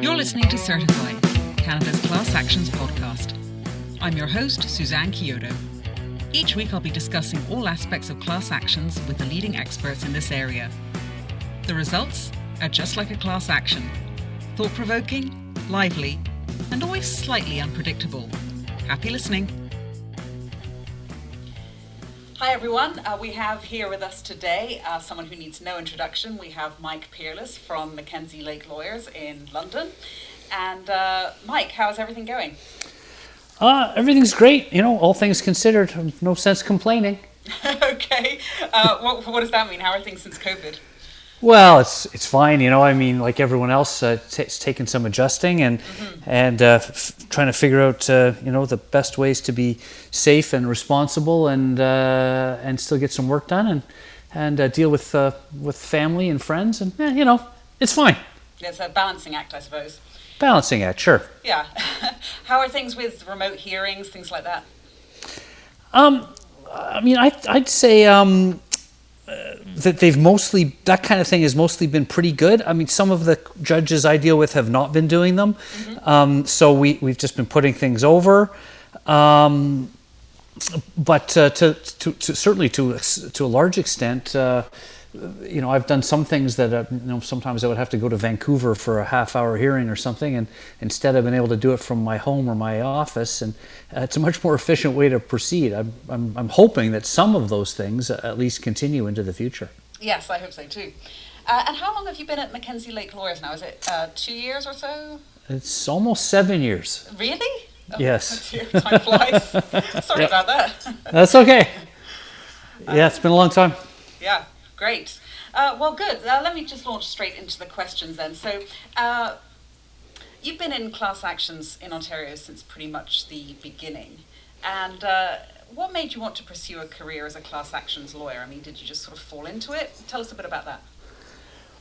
You're listening to Certify, Canada's class actions podcast. I'm your host, Suzanne Chiodo. Each week I'll be discussing all aspects of class actions with the leading experts in this area. The results are just like a class action thought provoking, lively, and always slightly unpredictable. Happy listening. Hi everyone, uh, we have here with us today uh, someone who needs no introduction. We have Mike Peerless from McKenzie Lake Lawyers in London. And uh, Mike, how's everything going? Uh, everything's great, you know, all things considered. No sense complaining. okay. Uh, what, what does that mean? How are things since COVID? Well, it's it's fine, you know. I mean, like everyone else, uh, t- it's taken some adjusting and mm-hmm. and uh, f- trying to figure out, uh, you know, the best ways to be safe and responsible and uh, and still get some work done and and uh, deal with uh, with family and friends and eh, you know, it's fine. It's a balancing act, I suppose. Balancing act, sure. Yeah. How are things with remote hearings, things like that? Um, I mean, I I'd say um that they've mostly that kind of thing has mostly been pretty good. I mean, some of the judges I deal with have not been doing them, mm-hmm. um, so we we've just been putting things over. Um, but uh, to, to, to, certainly to to a large extent, uh, you know, I've done some things that, uh, you know, sometimes I would have to go to Vancouver for a half hour hearing or something. And instead I've been able to do it from my home or my office. And uh, it's a much more efficient way to proceed. I'm, I'm, I'm, hoping that some of those things at least continue into the future. Yes, I hope so too. Uh, and how long have you been at McKenzie Lake Lawyers now? Is it uh, two years or so? It's almost seven years. Really? Oh, yes. Time flies. Sorry about that. That's okay. Yeah, it's been a long time. Yeah. Great. Uh, well, good. Uh, let me just launch straight into the questions then. So, uh, you've been in class actions in Ontario since pretty much the beginning. And uh, what made you want to pursue a career as a class actions lawyer? I mean, did you just sort of fall into it? Tell us a bit about that.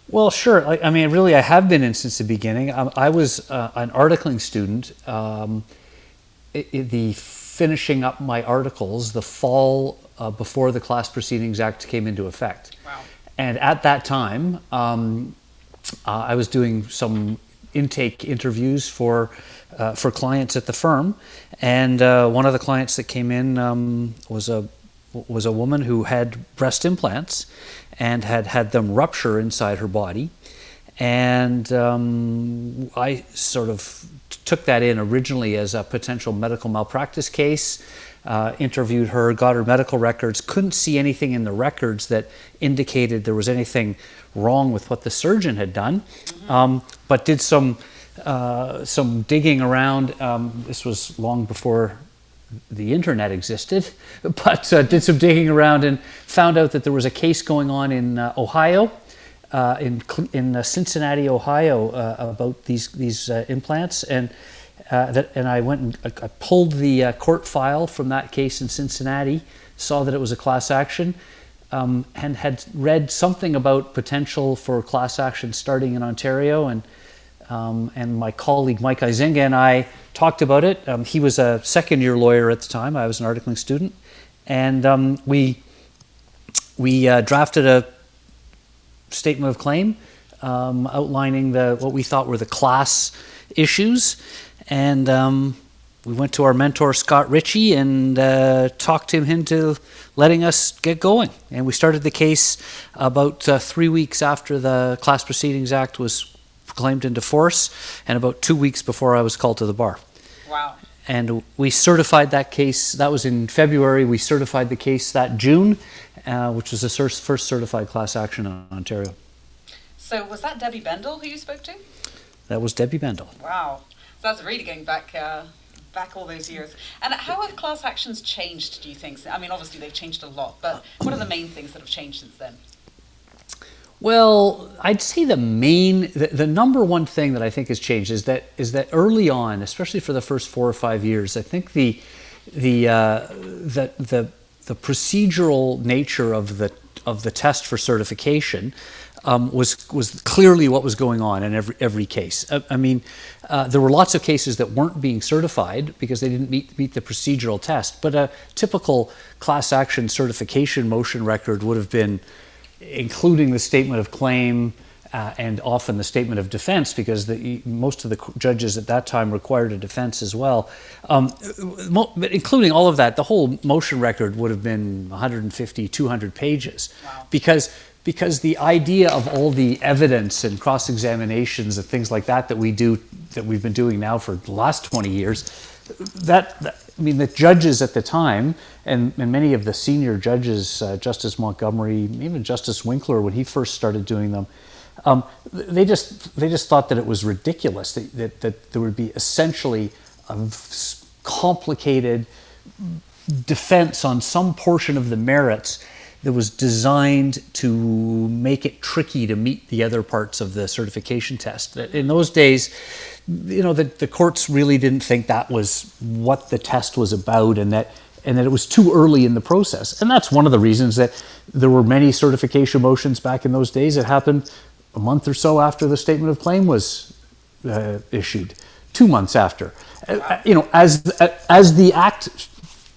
Well, sure. I, I mean, really, I have been in since the beginning. Um, I was uh, an articling student. Um, it, it, the finishing up my articles the fall uh, before the Class Proceedings Act came into effect. Wow. And at that time, um, uh, I was doing some intake interviews for uh, for clients at the firm, and uh, one of the clients that came in um, was a was a woman who had breast implants and had had them rupture inside her body, and um, I sort of took that in originally as a potential medical malpractice case uh, interviewed her, got her medical records, couldn't see anything in the records that indicated there was anything wrong with what the surgeon had done, mm-hmm. um, but did some uh, some digging around. Um, this was long before the internet existed, but uh, did some digging around and found out that there was a case going on in uh, Ohio. Uh, in in uh, Cincinnati, Ohio, about these these implants, and uh, that, and I went and I pulled the uh, court file from that case in Cincinnati, saw that it was a class action, um, and had read something about potential for class action starting in Ontario. And, um, and my colleague Mike Eizenga and I talked about it. Um, he was a second year lawyer at the time, I was an articling student. And um, we, we uh, drafted a statement of claim um, outlining the, what we thought were the class issues and um, we went to our mentor Scott Ritchie and uh, talked him into letting us get going. And we started the case about uh, three weeks after the Class Proceedings Act was proclaimed into force, and about two weeks before I was called to the bar. Wow. And we certified that case. That was in February. We certified the case that June, uh, which was the first certified class action in Ontario. So was that Debbie Bendall who you spoke to? That was Debbie Bendall. Wow. So that's really going back uh, back all those years. And how have class actions changed? Do you think? I mean, obviously they've changed a lot, but what are the main things that have changed since then? Well, I'd say the main, the, the, number one thing that I think has changed is that is that early on, especially for the first four or five years, I think the the uh, the, the the procedural nature of the of the test for certification um, was was clearly what was going on in every every case. I, I mean, uh, there were lots of cases that weren't being certified because they didn't meet meet the procedural test. But a typical class action certification motion record would have been including the statement of claim uh, and often the statement of defense, because the, most of the judges at that time required a defense as well. Um, mo- including all of that, the whole motion record would have been 150, 200 pages, wow. because because the idea of all the evidence and cross examinations and things like that that we do that we've been doing now for the last 20 years, that, that I mean, the judges at the time, and, and many of the senior judges, uh, Justice Montgomery, even Justice Winkler, when he first started doing them, um, they just they just thought that it was ridiculous that, that, that there would be essentially a complicated defense on some portion of the merits that was designed to make it tricky to meet the other parts of the certification test. In those days, you know, the, the courts really didn't think that was what the test was about and that and that it was too early in the process. And that's one of the reasons that there were many certification motions back in those days. It happened a month or so after the statement of claim was uh, issued, two months after. Uh, you know, as as the act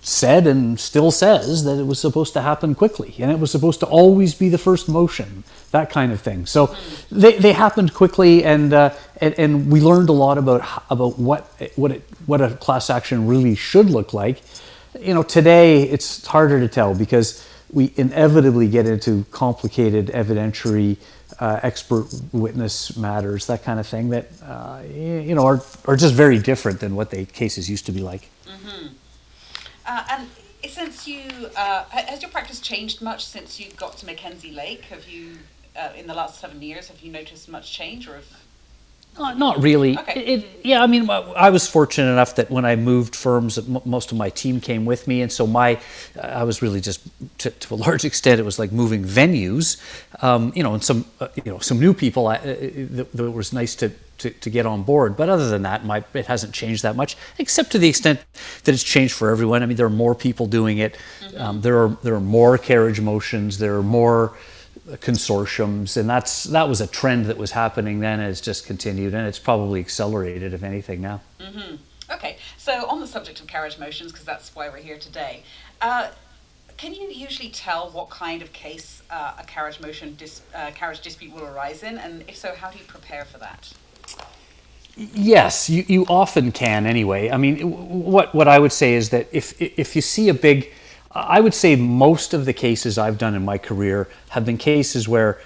said and still says that it was supposed to happen quickly and it was supposed to always be the first motion that kind of thing. So they, they happened quickly and, uh, and, and we learned a lot about about what what it, what a class action really should look like. You know today it's harder to tell because we inevitably get into complicated evidentiary uh, expert witness matters that kind of thing that uh, you know are, are just very different than what the cases used to be like. Mm-hmm. Uh, and since you, uh, has your practice changed much since you got to McKenzie Lake? Have you, uh, in the last seven years, have you noticed much change, or have not, not really. Okay. It, yeah, I mean, I was fortunate enough that when I moved firms, most of my team came with me, and so my, I was really just to, to a large extent, it was like moving venues, um, you know, and some, uh, you know, some new people. I, it, it was nice to, to, to get on board, but other than that, my it hasn't changed that much, except to the extent that it's changed for everyone. I mean, there are more people doing it. Mm-hmm. Um, there are there are more carriage motions. There are more consortiums, and that's that was a trend that was happening then, and it's just continued, and it's probably accelerated, if anything, now. Mm-hmm. Okay, so on the subject of carriage motions, because that's why we're here today, uh, can you usually tell what kind of case uh, a carriage motion dis- uh, carriage dispute will arise in, and if so, how do you prepare for that? Yes, you, you often can anyway. I mean, what what I would say is that if if you see a big I would say most of the cases I've done in my career have been cases where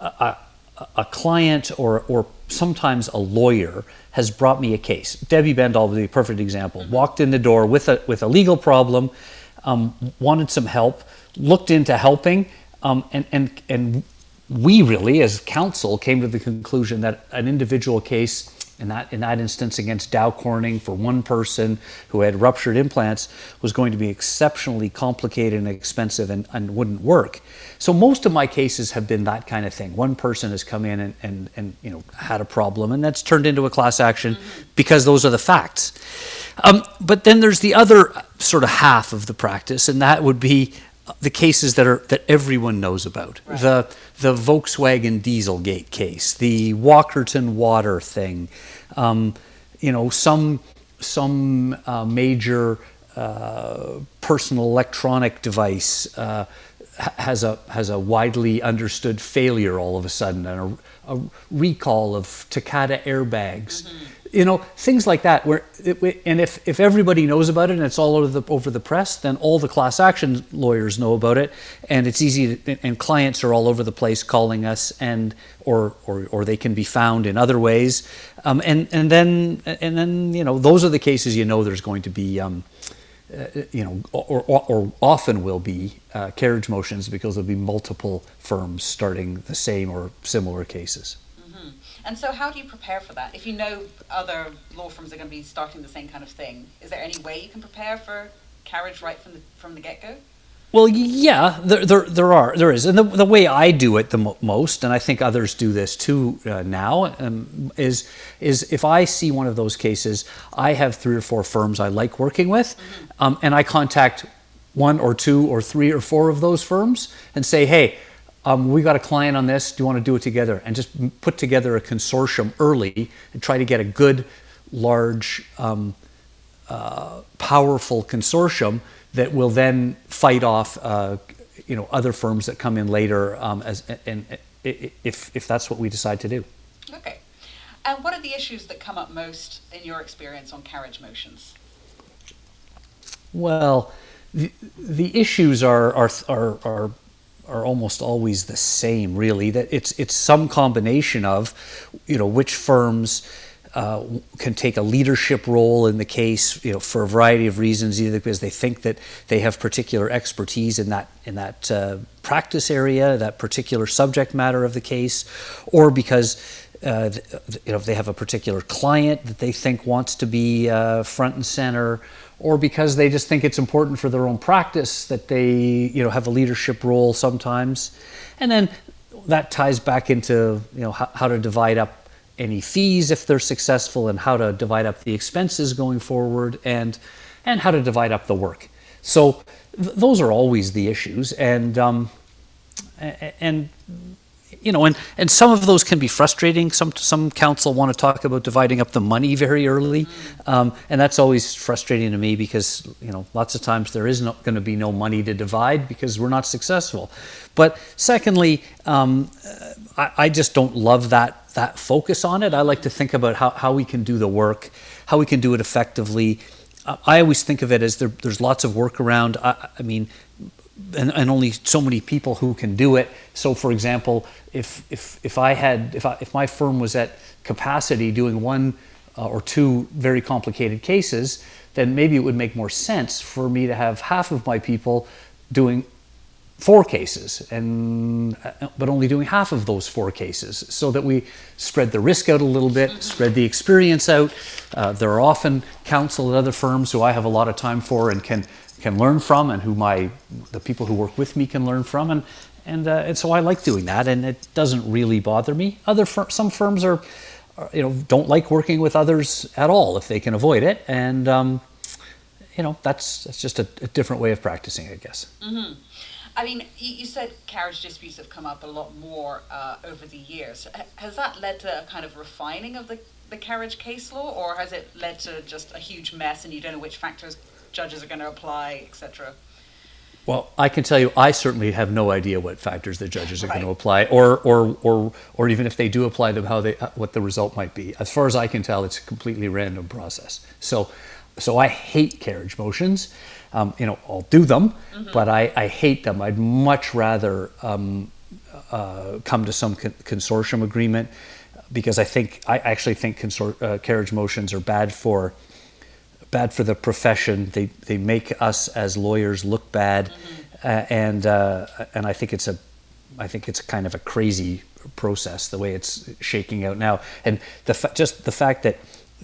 a, a client or, or sometimes a lawyer has brought me a case. Debbie Bendall would be a perfect example. Mm-hmm. Walked in the door with a, with a legal problem, um, wanted some help, looked into helping, um, and, and, and we really, as counsel, came to the conclusion that an individual case in that in that instance against Dow Corning for one person who had ruptured implants was going to be exceptionally complicated and expensive and, and wouldn't work. So most of my cases have been that kind of thing. One person has come in and, and, and you know had a problem and that's turned into a class action because those are the facts. Um, but then there's the other sort of half of the practice, and that would be the cases that are that everyone knows about right. the the Volkswagen Dieselgate case, the Walkerton water thing, um, you know some some uh, major uh, personal electronic device uh, has a has a widely understood failure all of a sudden and a, a recall of Takata airbags. Mm-hmm you know things like that where it, and if, if everybody knows about it and it's all over the over the press then all the class action lawyers know about it and it's easy to, and clients are all over the place calling us and or or, or they can be found in other ways um, and and then and then you know those are the cases you know there's going to be um, uh, you know, or, or, or, often will be uh, carriage motions because there'll be multiple firms starting the same or similar cases. And so, how do you prepare for that? If you know other law firms are going to be starting the same kind of thing, is there any way you can prepare for carriage right from the from the get go? Well, yeah, there, there, there are, there is, and the, the way I do it the mo- most, and I think others do this too uh, now, um, is is if I see one of those cases, I have three or four firms I like working with, mm-hmm. um, and I contact one or two or three or four of those firms and say, hey, um, we got a client on this. Do you want to do it together? And just put together a consortium early and try to get a good, large, um, uh, powerful consortium that will then fight off, uh, you know, other firms that come in later um, as and if if that's what we decide to do. Okay. And what are the issues that come up most in your experience on carriage motions? Well, the, the issues are, are, are, are, are almost always the same, really. That it's, it's some combination of, you know, which firms uh, can take a leadership role in the case, you know, for a variety of reasons, either because they think that they have particular expertise in that in that uh, practice area, that particular subject matter of the case, or because uh, you know if they have a particular client that they think wants to be uh, front and center, or because they just think it's important for their own practice that they you know have a leadership role sometimes, and then that ties back into you know how, how to divide up any fees if they're successful and how to divide up the expenses going forward and and how to divide up the work. So th- those are always the issues and um, and you know and and some of those can be frustrating some some counsel want to talk about dividing up the money very early um, and that's always frustrating to me because you know lots of times there is not going to be no money to divide because we're not successful but secondly um, I, I just don't love that that focus on it. I like to think about how, how we can do the work, how we can do it effectively. I always think of it as there, there's lots of work around. I, I mean, and, and, only so many people who can do it. So, for example, if if if I had if I, if my firm was at capacity doing one uh, or two very complicated cases, then maybe it would make more sense for me to have half of my people doing four cases, and but only doing half of those four cases, so that we spread the risk out a little bit, mm-hmm. spread the experience out. Uh, there are often counsel at other firms who I have a lot of time for and can can learn from, and who my the people who work with me can learn from, and and uh, and so I like doing that, and it doesn't really bother me. Other fir- some firms are, are, you know, don't like working with others at all if they can avoid it, and um, you know that's that's just a, a, different way of practicing, I guess. Mm-hmm. I mean, you said carriage disputes have come up a lot more uh, over the years. Has that led to a kind of refining of the, the carriage case law, or has it led to just a huge mess and you don't know which factors judges are going to apply, etc.? Well, I can tell you, I certainly have no idea what factors the judges are right. going to apply, or, or, or, or even if they do apply them, how they, what the result might be. As far as I can tell, it's a completely random process. So, so I hate carriage motions. Um, you know, I'll do them, mm-hmm. but I, I, hate them. I'd much rather um, uh, come to some con- consortium agreement because I think I actually think consor- uh, carriage motions are bad for bad for the profession. They they make us as lawyers look bad, mm-hmm. uh, and uh, and I think it's a I think it's kind of a crazy process the way it's shaking out now. And the fa- just the fact that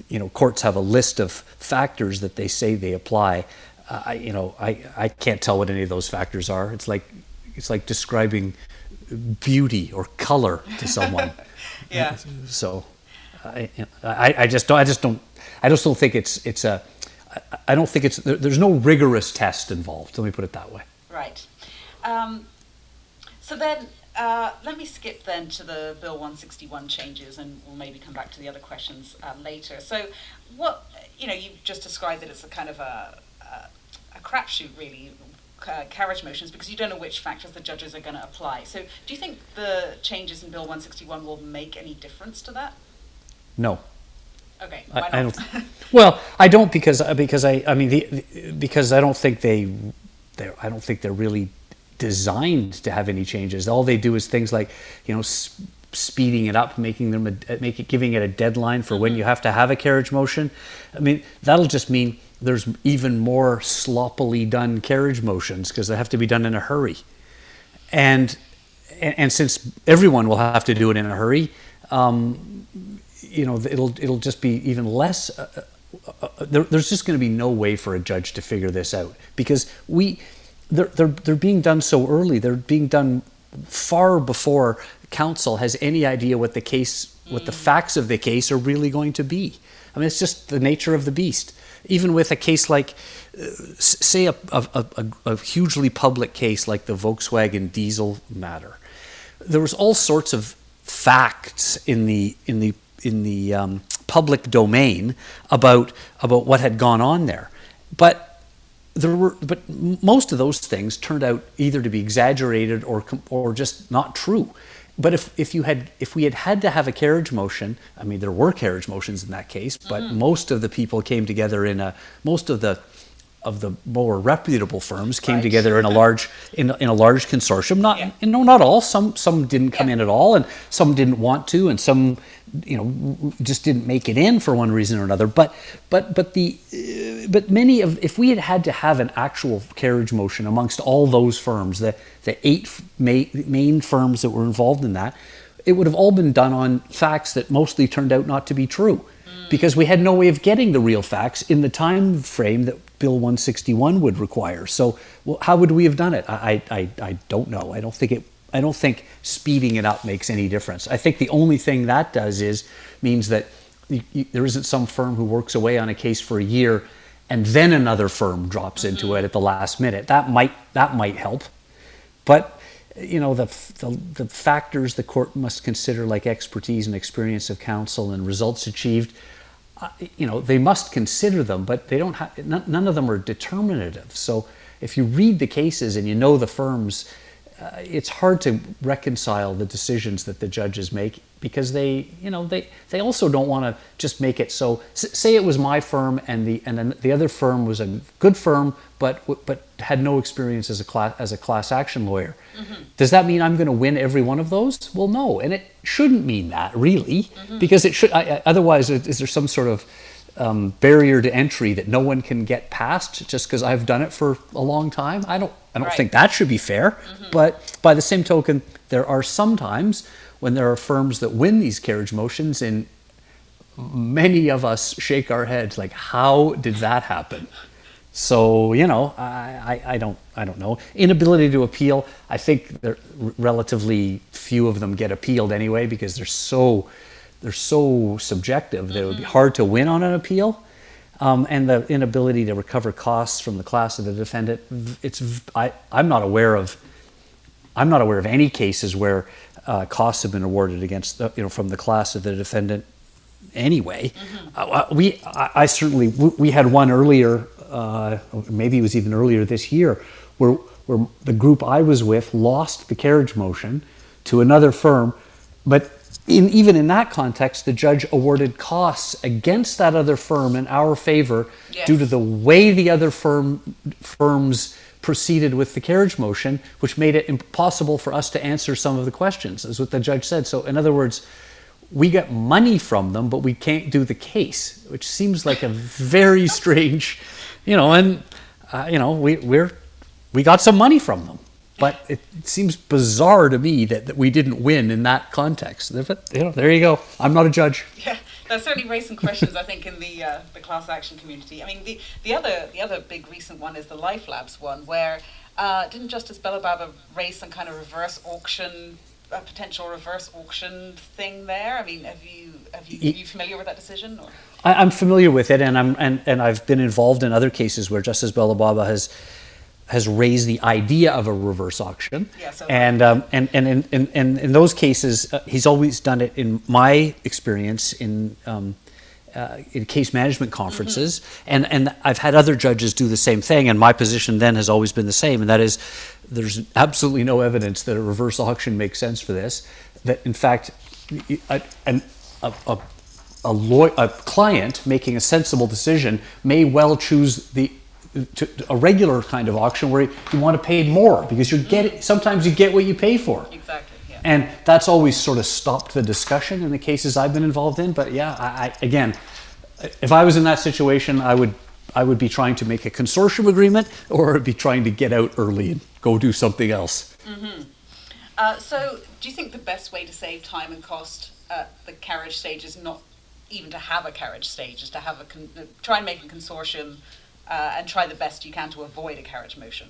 you know courts have a list of factors that they say they apply I, you know, I, I can't tell what any of those factors are. It's like, it's like describing beauty or color to someone. yeah. So, I, I, I just don't, I just don't, I just don't think it's, it's a, I don't think it's, there, there's no rigorous test involved. Let me put it that way. Right. Um, so then, uh, let me skip then to the Bill 161 changes, and we'll maybe come back to the other questions uh, later. So, what you know, you've just described that it's a kind of a a crapshoot really uh, carriage motions because you don't know which factors the judges are going to apply. So, do you think the changes in Bill 161 will make any difference to that? No. Okay. I, I, don't. well, I don't because uh, because I I mean the, the, because I don't think they they I don't think they're really designed to have any changes. All they do is things like you know. Sp- speeding it up, making them a, make it, giving it a deadline for mm-hmm. when you have to have a carriage motion. I mean, that'll just mean there's even more sloppily done carriage motions because they have to be done in a hurry. And, and since everyone will have to do it in a hurry, um, you know, it'll, it'll just be even less. Uh, uh, uh, there, there's just going to be no way for a judge to figure this out because we, they're, they're, they're being done so early. They're being done far before counsel has any idea what the case, what the facts of the case are really going to be. I mean, it's just the nature of the beast even with a case like, uh, say, a, a, a, a, hugely public case like the Volkswagen diesel matter, there was all sorts of facts in the in the in the um, public domain about about what had gone on there, but there were but most of those things turned out either to be exaggerated or or just not true, but if, if you had if we had had to have a carriage motion, I mean there were carriage motions in that case, but mm-hmm. most of the people came together in a most of the of the more reputable firms came right. together in a large in, in a large consortium. Not yeah. know not all. Some some didn't come yeah. in at all, and some didn't want to, and some you know just didn't make it in for one reason or another. But but but the uh, but many of if we had had to have an actual carriage motion amongst all those firms, the the eight main, main firms that were involved in that, it would have all been done on facts that mostly turned out not to be true mm. because we had no way of getting the real facts in the time frame that Bill 161 would require. So, well, how would we have done it? I, I, I don't know. I don't think it. I don't think speeding it up makes any difference. I think the only thing that does is means that you, you, there isn't some firm who works away on a case for a year and then another firm drops mm-hmm. into it at the last minute. That might that might help, but you know the, the, the factors the court must consider, like expertise and experience of counsel and results achieved you know, they must consider them, but they don't have, none of them are determinative. So if you read the cases and you know the firms, uh, it's hard to reconcile the decisions that the judges make because they, you know, they, they also don't want to just make it so. Say it was my firm and the and the other firm was a good firm, but but had no experience as a class as a class action lawyer. Mm-hmm. Does that mean I'm going to win every one of those? Well, no, and it shouldn't mean that really, mm-hmm. because it should. I, otherwise, is there some sort of um, barrier to entry that no one can get past just because I've done it for a long time. I don't I don't right. think that should be fair. Mm-hmm. But by the same token, there are sometimes when there are firms that win these carriage motions and many of us shake our heads like how did that happen? So you know, I, I, I, don't I don't know. Inability to appeal. I think relatively few of them get appealed anyway because they're so they're so subjective that it would be mm-hmm. hard to win on an appeal. Um, and the inability to recover costs from the class of the defendant. It's I, I'm not aware of I'm not aware of any cases where uh, costs have been awarded against the, you know from the class of the defendant anyway. Mm-hmm. Uh, we I, I, certainly we had one earlier, uh, maybe it was even earlier this year, where where the group I was with lost the carriage motion to another firm, but in, even in that context, the judge awarded costs against that other firm in our favor yes. due to the way the other firm firms proceeded with the carriage motion, which made it impossible for us to answer some of the questions, is what the judge said. So, in other words, we get money from them, but we can't do the case, which seems like a very strange, you know, and, uh, you know, we, we're, we got some money from them. But it, seems bizarre to me that, that we didn't win in that context. You know, there you go. I'm not a judge. Yeah, that certainly raised some questions. I think in the uh, the class action community. I mean, the the other the other big recent one is the Life Labs one, where uh, didn't Justice Belobaba raise some kind of reverse auction, a potential reverse auction thing there? I mean, have you have you, are you familiar with that decision? Or? I, am familiar with it, and I'm and, and I've been involved in other cases where Justice Belobaba has has raised the idea of a reverse auction. Yeah, so and, um, and, and, and, and, and in those cases, uh, he's always done it, in my experience, in, um, uh, in case management conferences. Mm-hmm. And, and I've had other judges do the same thing, and my position then has always been the same, and that is there's absolutely no evidence that a reverse auction makes sense for this. That, in fact, a, a, a, a, law, a client making a sensible decision may well choose the to, a regular kind of auction where you want to pay more because you get sometimes you get what you pay for. Exactly. Yeah. And that's always sort of stopped the discussion in the cases I've been involved in. But yeah, I, I, again, if I was in that situation, I would I would be trying to make a consortium agreement or I'd be trying to get out early and go do something else. Mm-hmm. Uh, so, do you think the best way to save time and cost at the carriage stage is not even to have a carriage stage, is to have a con- try and make a consortium uh, and try the best you can to avoid a carriage motion.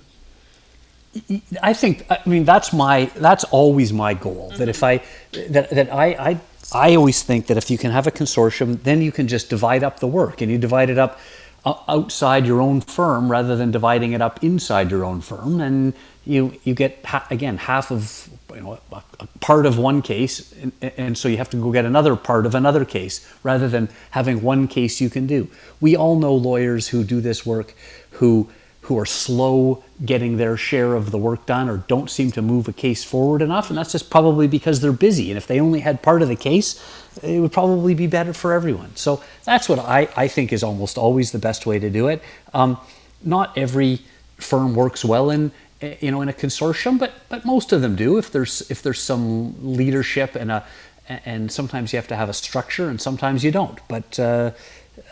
I think I mean that's my that's always my goal. Mm-hmm. That if I that that I, I I always think that if you can have a consortium, then you can just divide up the work and you divide it up uh, outside your own firm rather than dividing it up inside your own firm, and you you get ha- again half of you know a, a part of one case, and, and, so you have to go get another part of another case rather than having one case you can do. We all know lawyers who do this work who who are slow getting their share of the work done or don't seem to move a case forward enough. And that's just probably because they're busy. And if they only had part of the case, it would probably be better for everyone. So that's what I, I think is almost always the best way to do it. Um, not every firm works well in you know in a consortium, but but most of them do. If there's if there's some leadership and a and sometimes you have to have a structure, and sometimes you don't. But uh,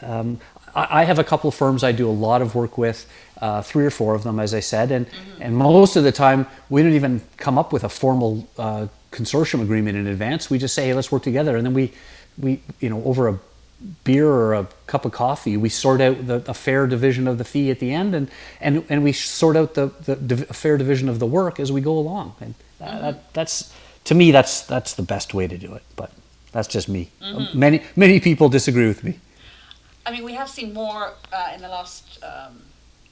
um, I, I have a couple of firms I do a lot of work with uh, three or four of them, as I said, and mm-hmm. and most of the time we don't even come up with a formal uh, consortium agreement in advance. We just say, hey, let's work together, and then we we you know over a beer or a cup of coffee, we sort out the, a fair division of the fee at the end, and and and we sort out the the, the fair division of the work as we go along, and mm-hmm. that, that's to me that's that's the best way to do it, but. That's just me. Mm-hmm. Many many people disagree with me. I mean, we have seen more uh, in the last um,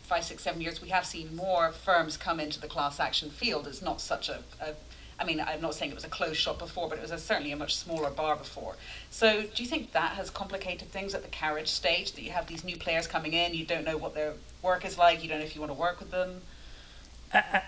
five, six, seven years, we have seen more firms come into the class action field. It's not such a, a I mean, I'm not saying it was a closed shop before, but it was a, certainly a much smaller bar before. So, do you think that has complicated things at the carriage stage? That you have these new players coming in, you don't know what their work is like, you don't know if you want to work with them.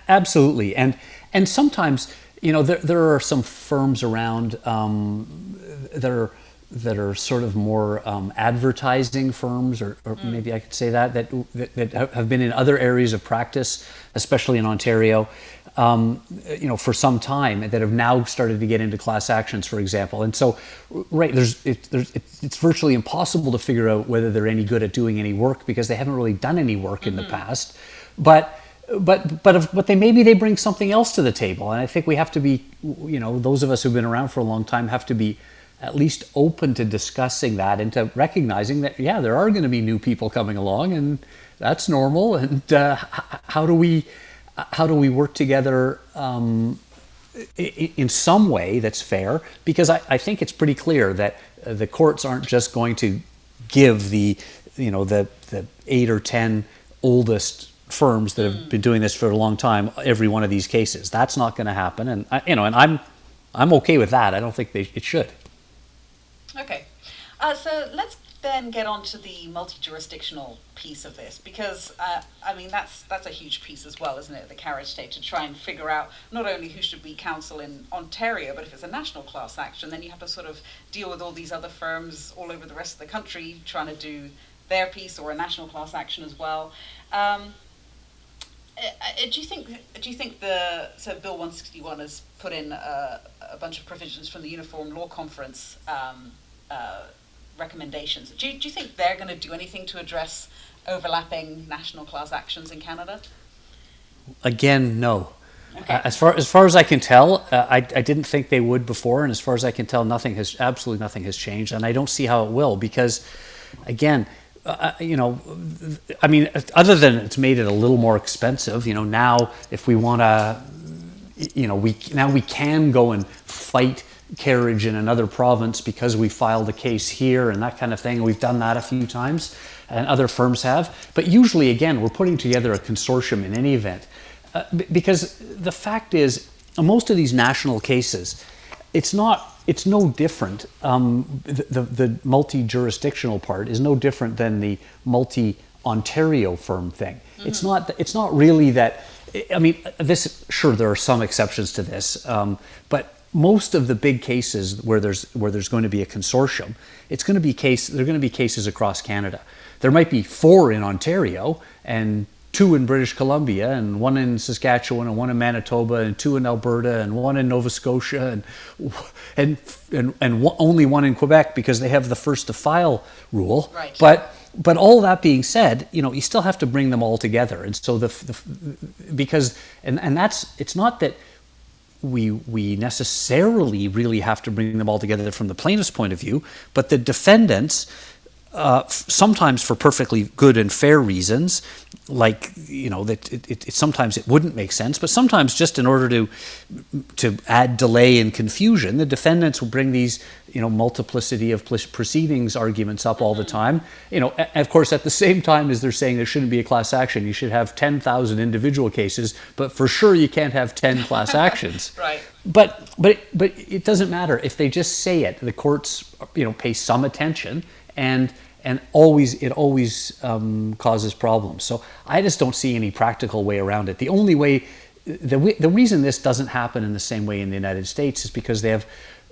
Absolutely, and and sometimes you know there there are some firms around um, that are that are sort of more um, advertising firms, or, or mm. maybe I could say that, that, that, that have been in other areas of practice, especially in Ontario, um, you know, for some time, that have now started to get into class actions, for example. And so, right, there's, it, there's it's virtually impossible to figure out whether they're any good at doing any work because they haven't really done any work mm-hmm. in the mm-hmm. past. But but but if, but they maybe they bring something else to the table, and I think we have to be, you know, those of us who've been around for a long time have to be at least open to discussing that and to recognizing that yeah there are going to be new people coming along and that's normal and uh, how do we how do we work together um, in some way that's fair because I, I, think it's pretty clear that uh, the courts aren't just going to give the you know the the eight or ten oldest firms that have mm. been doing this for a long time every one of these cases that's not going to happen and I, you know and I'm I'm okay with that I don't think they, it should Okay. Uh, so let's then get on to the multi-jurisdictional piece of this because uh, I mean that's that's a huge piece as well, isn't it? The carriage state to try and figure out not only who should be counsel in Ontario, but if it's a national class action, then you have to sort of deal with all these other firms all over the rest of the country trying to do their piece or a national class action as well. Um, uh, uh, do you think do you think the so Bill 161 has put in a, a bunch of provisions from the Uniform Law Conference um, uh, recommendations. Do you, do you think they're going to do anything to address overlapping national class actions in Canada? Again, no. Okay. Uh, as far as far as I can tell, uh, I, I didn't think they would before, and as far as I can tell, nothing has absolutely nothing has changed, and I don't see how it will because, again, uh, uh you know, I mean, other than it's made it a little more expensive. You know, now if we want to, you know, we now we can go and fight carriage in another province because we filed a case here and that kind of thing. We've done that a few times, and other firms have. But usually, again, we're putting together a consortium in any event. Uh, because the fact is, most of these national cases, it's not. It's no different. Um, the, the, the multi-jurisdictional part is no different than the multi-Ontario firm thing. Mm-hmm. It's not. It's not really that. I mean, this sure there are some exceptions to this, um, but most of the big cases where there's where there's going to be a consortium, it's going to be case. There are going to be cases across Canada. There might be four in Ontario and two in British Columbia and one in Saskatchewan and one in Manitoba and two in Alberta and one in Nova Scotia and and and, and only one in Quebec because they have the first to file rule. Right. But but all that being said, you know, you still have to bring them all together. And so the, the because and and that's it's not that we we necessarily really have to bring them all together from the plaintiff's point of view, but the defendants, uh, sometimes for perfectly good and fair reasons, like you know that it, it, it, sometimes it wouldn't make sense, but sometimes just in order to to add delay and confusion, the defendants will bring these you know multiplicity of proceedings arguments up all the time. You know, of course, at the same time as they're saying there shouldn't be a class action, you should have ten thousand individual cases, but for sure you can't have ten class actions. right. But but but it doesn't matter if they just say it. The courts you know pay some attention and and always it always um, causes problems. So I just don't see any practical way around it. The only way, the the reason this doesn't happen in the same way in the United States is because they have,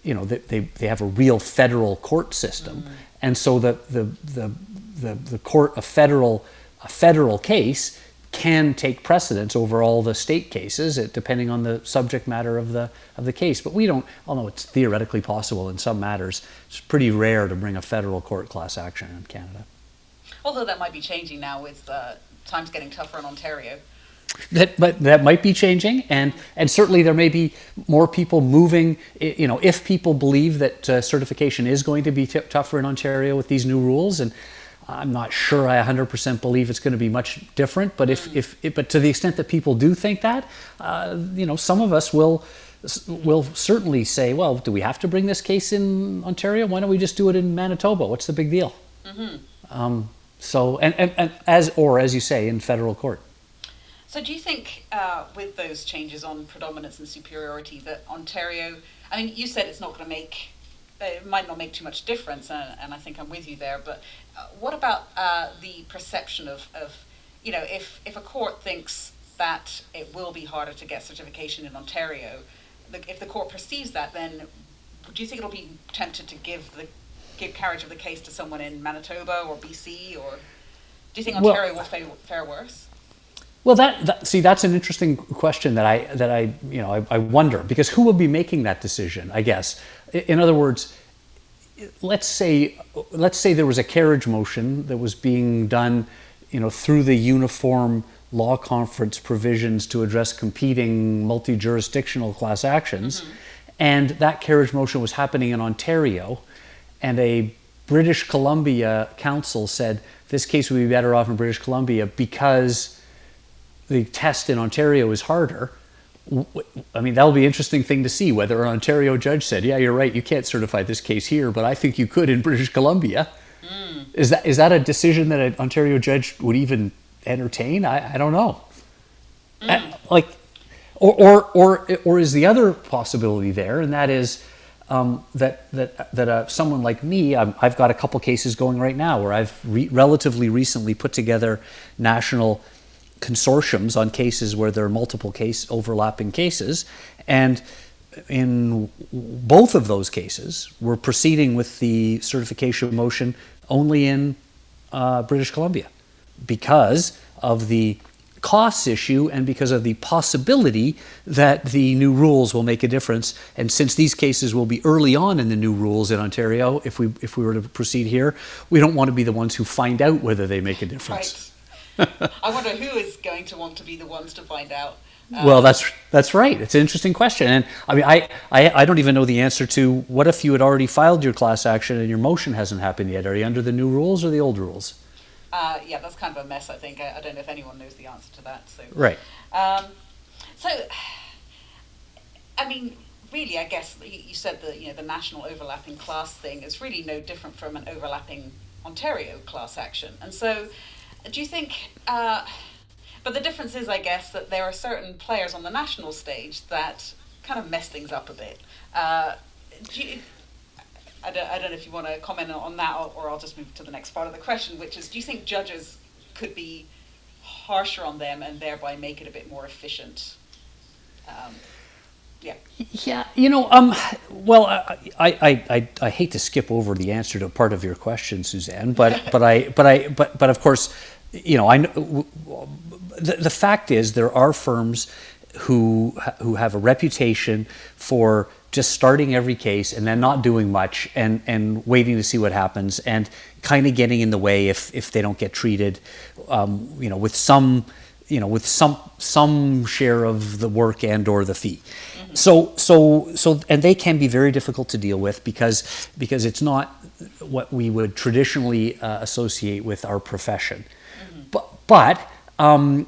you know, they they have a real federal court system, mm-hmm. and so the the the the, the court a federal a federal case can take precedence over all the state cases, depending on the subject matter of the of the case. But we don't. Although it's theoretically possible in some matters, it's pretty rare to bring a federal court class action in Canada. Although that might be changing now with uh, times getting tougher in Ontario. That, but that might be changing, and and certainly there may be more people moving. You know, if people believe that uh, certification is going to be t- tougher in Ontario with these new rules, and I'm not sure I 100% believe it's going to be much different, but if, if, if but to the extent that people do think that, uh, you know, some of us will will certainly say, well, do we have to bring this case in Ontario? Why don't we just do it in Manitoba? What's the big deal? Mm-hmm. Um, so, and, and, and, as or as you say, in federal court. So, do you think uh, with those changes on predominance and superiority that Ontario? I mean, you said it's not going to make it might not make too much difference, and, and I think I'm with you there. But uh, what about uh, the perception of, of, you know, if, if a court thinks that it will be harder to get certification in Ontario, if the court perceives that, then do you think it'll be tempted to give the give carriage of the case to someone in Manitoba or BC, or do you think Ontario well, will fare, fare worse? Well, that, that, see, that's an interesting question that I that I you know I, I, wonder because who will be making that decision? I guess, in other words, let's say let's say there was a carriage motion that was being done, you know, through the uniform law conference provisions to address competing multi-jurisdictional class actions, mm-hmm. and that carriage motion was happening in Ontario, and a British Columbia counsel said this case would be better off in British Columbia because the test in Ontario is harder. I mean, that'll be an interesting thing to see whether an Ontario judge said, "Yeah, you're right. You can't certify this case here, but I think you could in British Columbia." Mm. Is that is that a decision that an Ontario judge would even entertain? I, I don't know. Mm. Like, or, or or or is the other possibility there, and that is um, that that that uh, someone like me, i have got a couple cases going right now where I've re- relatively recently put together national consortiums on cases where there are multiple case overlapping cases. And in both of those cases we're proceeding with the certification motion only in uh, british columbia because of the costs issue and because of the possibility that the new rules will make a difference. And since these cases will be early on in the new rules in Ontario if we if we were to proceed here we don't want to be the ones who find out whether they make a difference. Right. I wonder who is going to want to be the ones to find out. Um, well, that's that's right. It's an interesting question, and I mean, I, I I don't even know the answer to what if you had already filed your class action and your motion hasn't happened yet. Are you under the new rules or the old rules? Uh, yeah, that's kind of a mess. I think I, I, don't know if anyone knows the answer to that. So right. Um, so, I mean, really, I guess you said the you know the national overlapping class thing is really no different from an overlapping Ontario class action, and so do you think? Uh, but the difference is, I guess, that there are certain players on the national stage that kind of mess things up a bit. Uh, do you, I don't, I don't know if you want to comment on that, or, or I'll just move to the next part of the question, which is: Do you think judges could be harsher on them and thereby make it a bit more efficient? Um, yeah. Yeah, you know, um, well, I, I, I, I hate to skip over the answer to part of your question, Suzanne, but, but I, but I, but, but of course, you know, I the, the fact is there are firms who who have a reputation for just starting every case and then not doing much and and waiting to see what happens and kind of getting in the way if if they don't get treated, um, you know, with some you know with some some share of the work and or the fee. Mm-hmm. So so so and they can be very difficult to deal with because because it's not what we would traditionally uh, associate with our profession. But, um,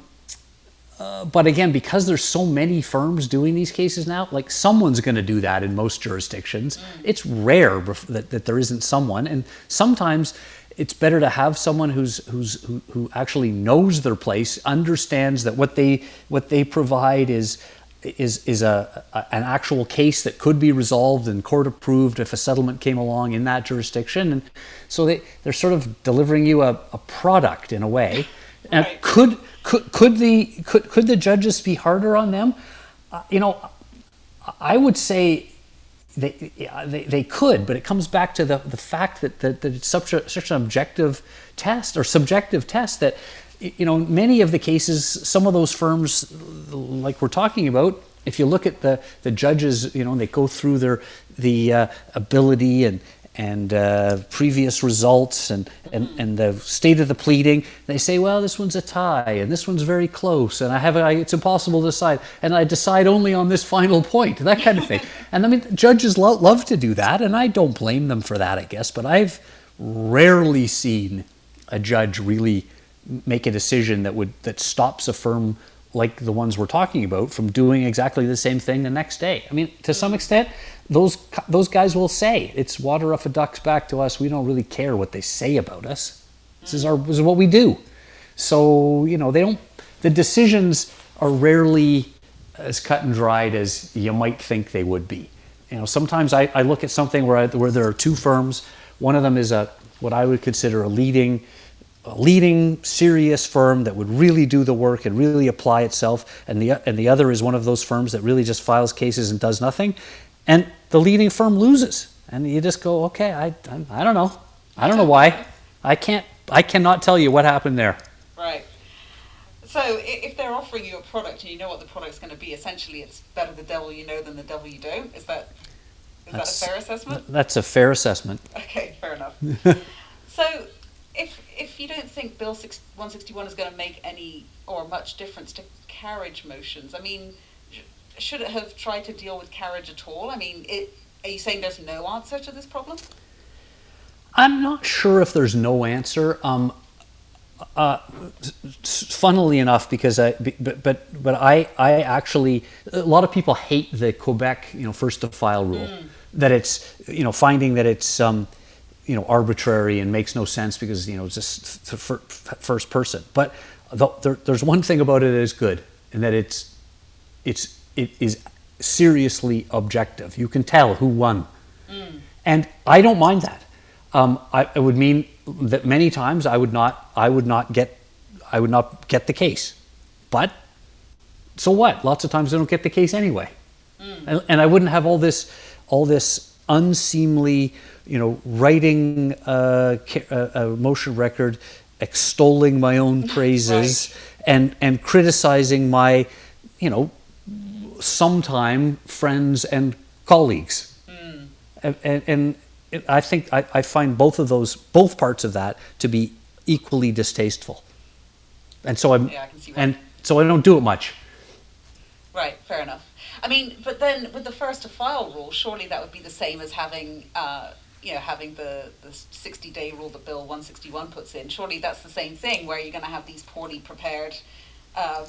uh, but again, because there's so many firms doing these cases now, like someone's going to do that in most jurisdictions. Mm. It's rare that, that there isn't someone, and sometimes it's better to have someone who's who's who, who actually knows their place, understands that what they what they provide is is is a, a, an actual case that could be resolved and court approved if a settlement came along in that jurisdiction and so they they're sort of delivering you a, a product in a way Right. could could could the could could the judges be harder on them uh, you know I would say they, they, they could, but it comes back to the, the fact that, that, that it's such, a, such an objective test or subjective test that, you know, many of the cases, some of those firms, like we're talking about, if you look at the, the judges, you know, they go through their the uh, ability and and uh, previous results and, and, and the state of the pleading. They say, well, this one's a tie and this one's very close and I have a, it's impossible to decide and I decide only on this final point, that kind of thing. and I mean, judges lo- love to do that and I don't blame them for that, I guess, but I've rarely seen a judge really make a decision that would that stops a firm like the ones we're talking about from doing exactly the same thing the next day. I mean, to some extent, those those guys will say it's water off a duck's back to us. We don't really care what they say about us. This is our this is what we do. So you know they don't. The decisions are rarely as cut and dried as you might think they would be. You know, sometimes I, I look at something where I, where there are two firms. One of them is a what I would consider a leading leading serious firm that would really do the work and really apply itself and the and the other is one of those firms that really just files cases and does nothing and the leading firm loses and you just go okay I I, I don't know I don't know why I can't I cannot tell you what happened there Right. So if they're offering you a product and you know what the product's going to be, essentially it's better the devil you know than the devil you don't. Is that is That's- that a fair assessment? that's a fair assessment Okay, fair enough. so if if you don't think Bill 6, 161 is going to make any or much difference to carriage motions, I mean, should it have tried to deal with carriage at all? I mean, it, are you saying there's no answer to this problem? I'm not sure if there's no answer. Um, uh, funnily enough, because I, but, but, but I, I actually, a lot of people hate the Quebec, you know, first to file rule. That it's, you know, finding that it's, um, you know, arbitrary and makes no sense because, you know, it's just first person. But the, there, there's one thing about it that is good, and that it's, it's, it is seriously objective. You can tell who won. And I don't mind that. Um, I, it would mean that many times I would not, I would not get, I would not get the case. But so what? Lots of times I don't get the case anyway, and, and I wouldn't have all this, all this unseemly, you know, writing a, a, a motion record, extolling my own praises, and and criticizing my, you know, sometime friends and colleagues hmm. and, and, and I think I, I find both of those, both parts of that, to be equally distasteful. And so I'm, Yeah, I can see and so I don't do it much. Right, fair enough. I mean, but then with the first to file rule, surely that would be the same as having, uh, you know, having the, the 60 day rule that Bill 161 puts in. Surely that's the same thing where you're going to have these poorly prepared uh,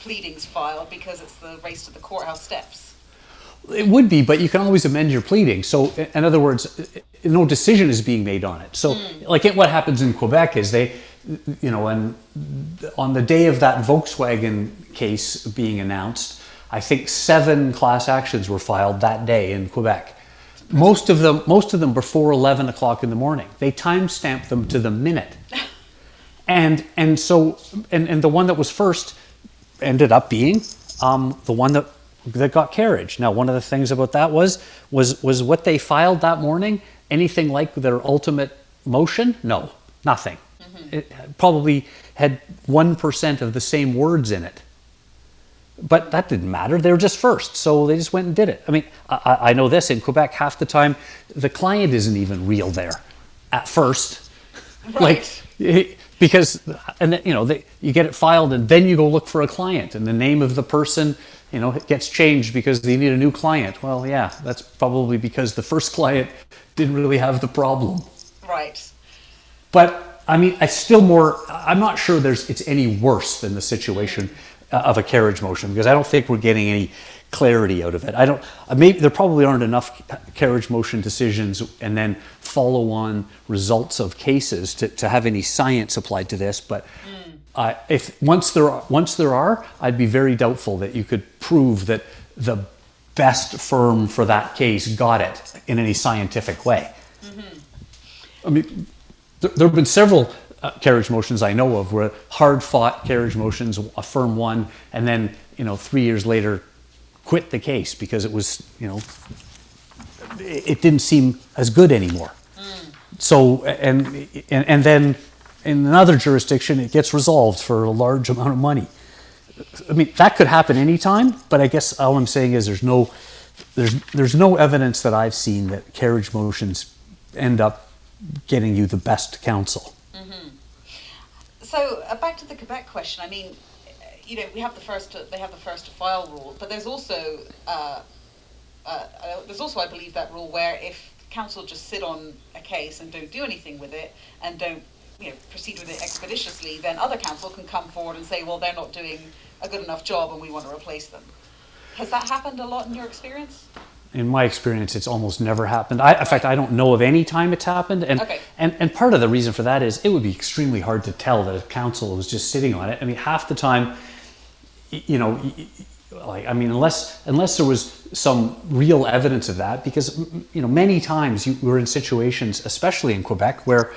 pleadings filed because it's the race to the courthouse steps. It would be, but you can always amend your pleading. So, in other words, no decision is being made on it. So, like it, what happens in Quebec is they, you know, and on the day of that Volkswagen case being announced, I think seven class actions were filed that day in Quebec. Most of them, most of them before eleven o'clock in the morning. They time stamped them to the minute. and and so and, and the one that was first ended up being um, the one that that got carriage. Now, one of the things about that was was was what they filed that morning. Anything like their ultimate motion? No, nothing. It probably had one percent of the same words in it. But that didn't matter. They were just first, so they just went and did it. I mean, I, I know this in Quebec. Half the time, the client isn't even real there at first like eh, because and then, you know they, you get it filed and then you go look for a client and the name of the person you know gets changed because they need a new client well yeah that's probably because the first client didn't really have the problem Right. but i mean i still more i'm not sure there's it's any worse than the situation uh, of a carriage motion because i don't think we're getting any clarity out of it. I don't uh, maybe there probably aren't enough carriage motion decisions and then follow on results of cases to, to have any science applied to this but I if once there are, once there are, I'd be very doubtful that you could prove that the best firm for that case got it in any scientific way. I mean, there, there have been several uh, carriage motions I know of were hard fought carriage motions, a firm won, and then you know three years later quit the case because it was you know it, it didn't seem as good anymore. So and, and and then in another jurisdiction it gets resolved for a large amount of money. I mean that could happen anytime, but I guess all I'm saying is there's no there's there's no evidence that I've seen that carriage motions end up getting you the best counsel. So uh, back to the Quebec question. I mean, uh, you know, we have the first to, they have the first to file rule, but there's also uh, uh, uh, there's also I believe that rule where if counsel just sit on a case and don't do anything with it and don't you know proceed with it expeditiously, then other counsel can come forward and say, well, they're not doing a good enough job and we want to replace them. Has that happened a lot in your experience? In my experience, it's almost never happened. I, in fact, I don't know of any time it's happened. And, Okay. and and part of the reason for that is it would be extremely hard to tell that a counsel was just sitting on it. I mean, half the time, you know, like I mean, unless unless there was some real evidence of that, because you know, many times you were in situations, especially in Quebec, where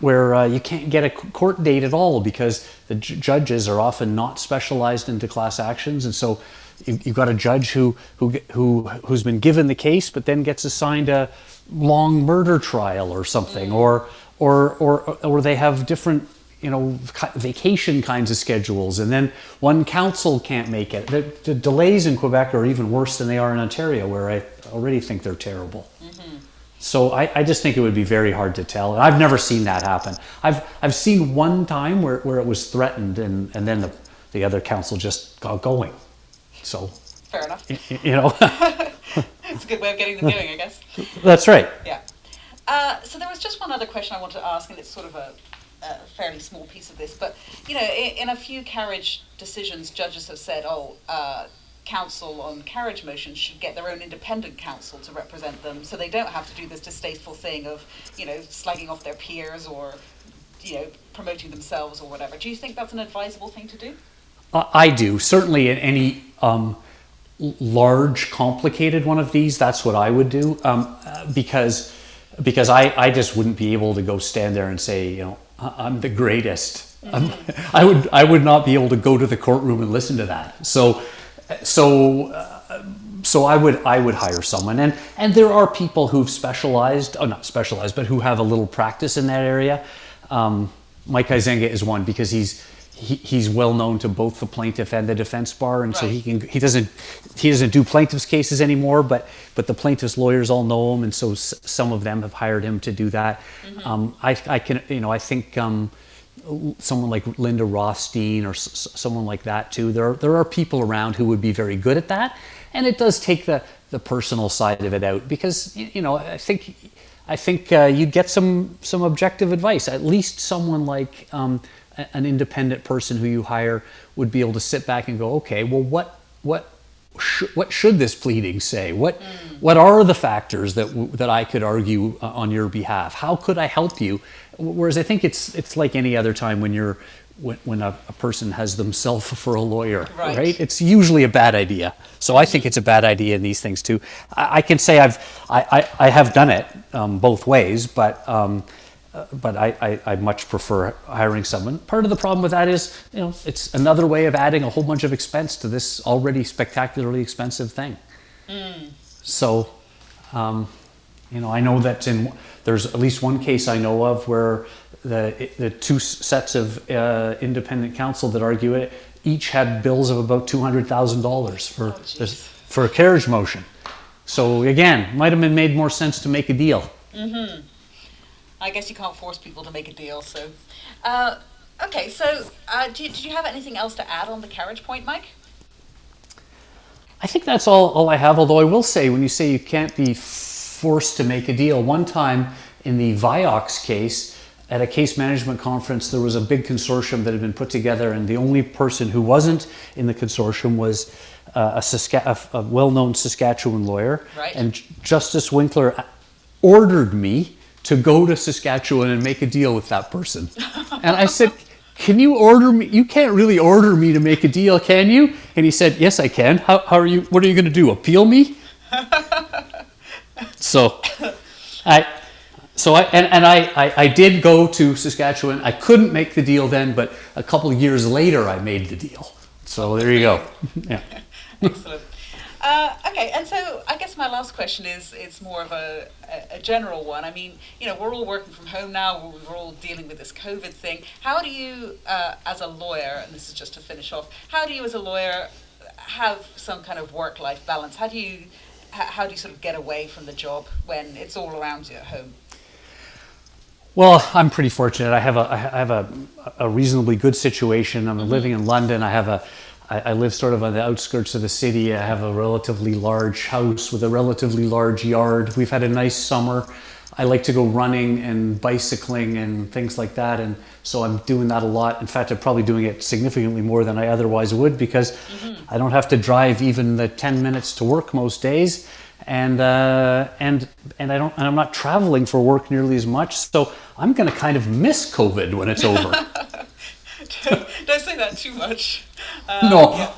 where uh, you can't get a court date at all because the j- judges are often not specialized into class actions, and so you, you've got a judge who who who who's been given the case, but then gets assigned a long murder trial or something, or or or or they have different you know vacation kinds of schedules, and then one counsel can't make it. The, the delays in Quebec are even worse than they are in Ontario, where I already think they're terrible. Mm-hmm. So I, I just think it would be very hard to tell. And I've never seen that happen. I've I've seen one time where, where it was threatened and, and then the, the other counsel just got going. So Fair enough. y- y- you know It's a good way of getting them going, I guess. that's right. Yeah. Uh, so there was just one other question I wanted to ask, and it's sort of a, a fairly small piece of this, but you know, in, in a few carriage decisions, judges have said, oh, uh, counsel on carriage motions should get their own independent counsel to represent them, so they don't have to do this distasteful thing of, you know, slagging off their peers or, you know, promoting themselves or whatever. Do you think that's an advisable thing to do? I do certainly in any um, large, complicated one of these. That's what I would do um, because because I, I just wouldn't be able to go stand there and say you know "I- I'm the greatest. I'm, I would I would not be able to go to the courtroom and listen to that. So so. Uh, so I would I would hire someone, and and there are people who've specialized, oh not specialized, but who have a little practice in that area. Um, Mike Eizenga is one because he's he, he's well known to both the plaintiff and the defense bar, and so he can he doesn't he doesn't do plaintiffs cases anymore, but but the plaintiffs lawyers all know him, and so s- some of them have hired him to do that. Um, I I can you know I think. Um, someone like Linda Rothstein or s- someone like that too. There are, there are people around who would be very good at that, and it does take the the personal side of it out because you know I think I think uh, you'd get some some objective advice. At least someone like um, an independent person who you hire would be able to sit back and go, okay, well, what what sh- what should this pleading say? What what are the factors that w- that I could argue uh, on your behalf? How could I help you? Whereas I think it's it's like any other time when you're when, when a, a person has themselves for a lawyer, Right. right. It's usually a bad idea. So I think it's a bad idea in these things too. I, I can say I've I, I, I have done it um, both ways, but. Um, uh, but I, I, I much prefer hiring someone. Part of the problem with that is, you know, it's another way of adding a whole bunch of expense to this already spectacularly expensive thing. So, um, you know, I know that in there's at least one case I know of where the the two sets of uh, independent counsel that argue it each had bills of about two hundred thousand dollars for Oh, this, for a carriage motion. So again, might have been made more sense to make a deal. I guess you can't force people to make a deal, so. Uh, okay, so uh, do, did you have anything else to add on the carriage point, Mike? I think that's all, all I have. Although I will say, when you say you can't be forced to make a deal, one time in the Vioxx case, at a case management conference, there was a big consortium that had been put together, and the only person who wasn't in the consortium was uh, a, Saska- a, a well-known Saskatchewan lawyer. Right. And Justice Winkler ordered me to go to Saskatchewan and make a deal with that person. and I said, can you order me? You can't really order me to make a deal, can you? And he said, yes, I can. How, how are you? What are you going to do? Appeal me? so, I, so I and, and I, I, I, did go to Saskatchewan. I couldn't make the deal then, but a couple of years later, I made the deal. So there you go. Yeah. Excellent. Uh, okay, and so I guess my last question is it's more of a, a, general one. I mean, you know, we're all working from home now. We're all dealing with this COVID thing. How do you, uh, as a lawyer, and this is just to finish off, how do you, as a lawyer, have some kind of work-life balance? How do you, how do you sort of get away from the job when it's all around you at home? Well, I'm pretty fortunate. I have a I have a, a reasonably good situation. I'm mm-hmm. living in London. I have a I, I live sort of on the outskirts of the city. I have a relatively large house with a relatively large yard. We've had a nice summer. I like to go running and bicycling and things like that. And so I'm doing that a lot. In fact, I'm probably doing it significantly more than I otherwise would because mm-hmm. I don't have to drive even the 10 minutes to work most days. And, uh, and, and, I don't, and I'm not traveling for work nearly as much. So I'm going to kind of miss COVID when it's over. don't say that too much. Uh, no, yeah.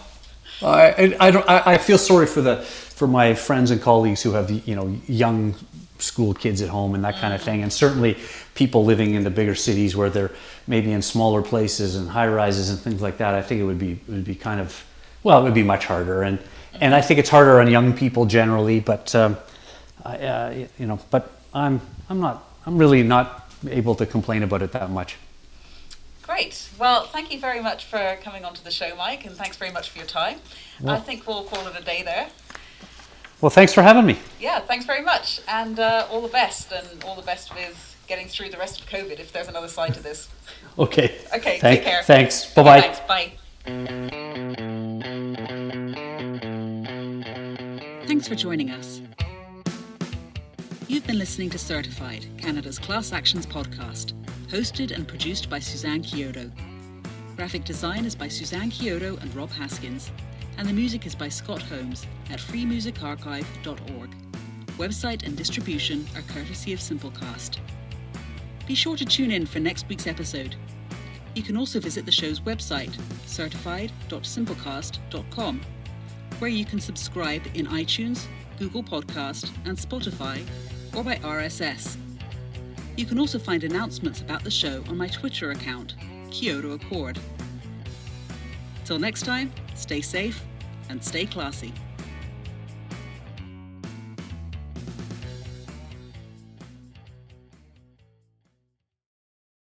I, I don't. I, I feel sorry for the for my friends and colleagues who have you know young school kids at home and that kind of thing, and certainly people living in the bigger cities where they're maybe in smaller places and high rises and things like that. I think it would be it would be kind of well, it would be much harder, and and I think it's harder on young people generally. But um, I, uh, you know, but I'm I'm not I'm really not able to complain about it that much. Great. Well, thank you very much for coming onto the show, Mike, and thanks very much for your time. Well, I think we'll call it a day there. Well, thanks for having me. Yeah, thanks very much, and uh, all the best, and all the best with getting through the rest of COVID. If there's another side to this. Okay. Okay. Thank, take care. Thanks. Bye-bye. Thanks. Bye. Thanks for joining us. You've been listening to Certified, Canada's class actions podcast hosted and produced by Suzanne Chiodo. Graphic design is by Suzanne Chiodo and Rob Haskins, and the music is by Scott Holmes at freemusicarchive.org. Website and distribution are courtesy of Simplecast. Be sure to tune in for next week's episode. You can also visit the show's website, certified.simplecast.com, where you can subscribe in iTunes, Google Podcast, and Spotify, or by RSS you can also find announcements about the show on my Twitter account, Kyoto Accord. Till next time, stay safe and stay classy.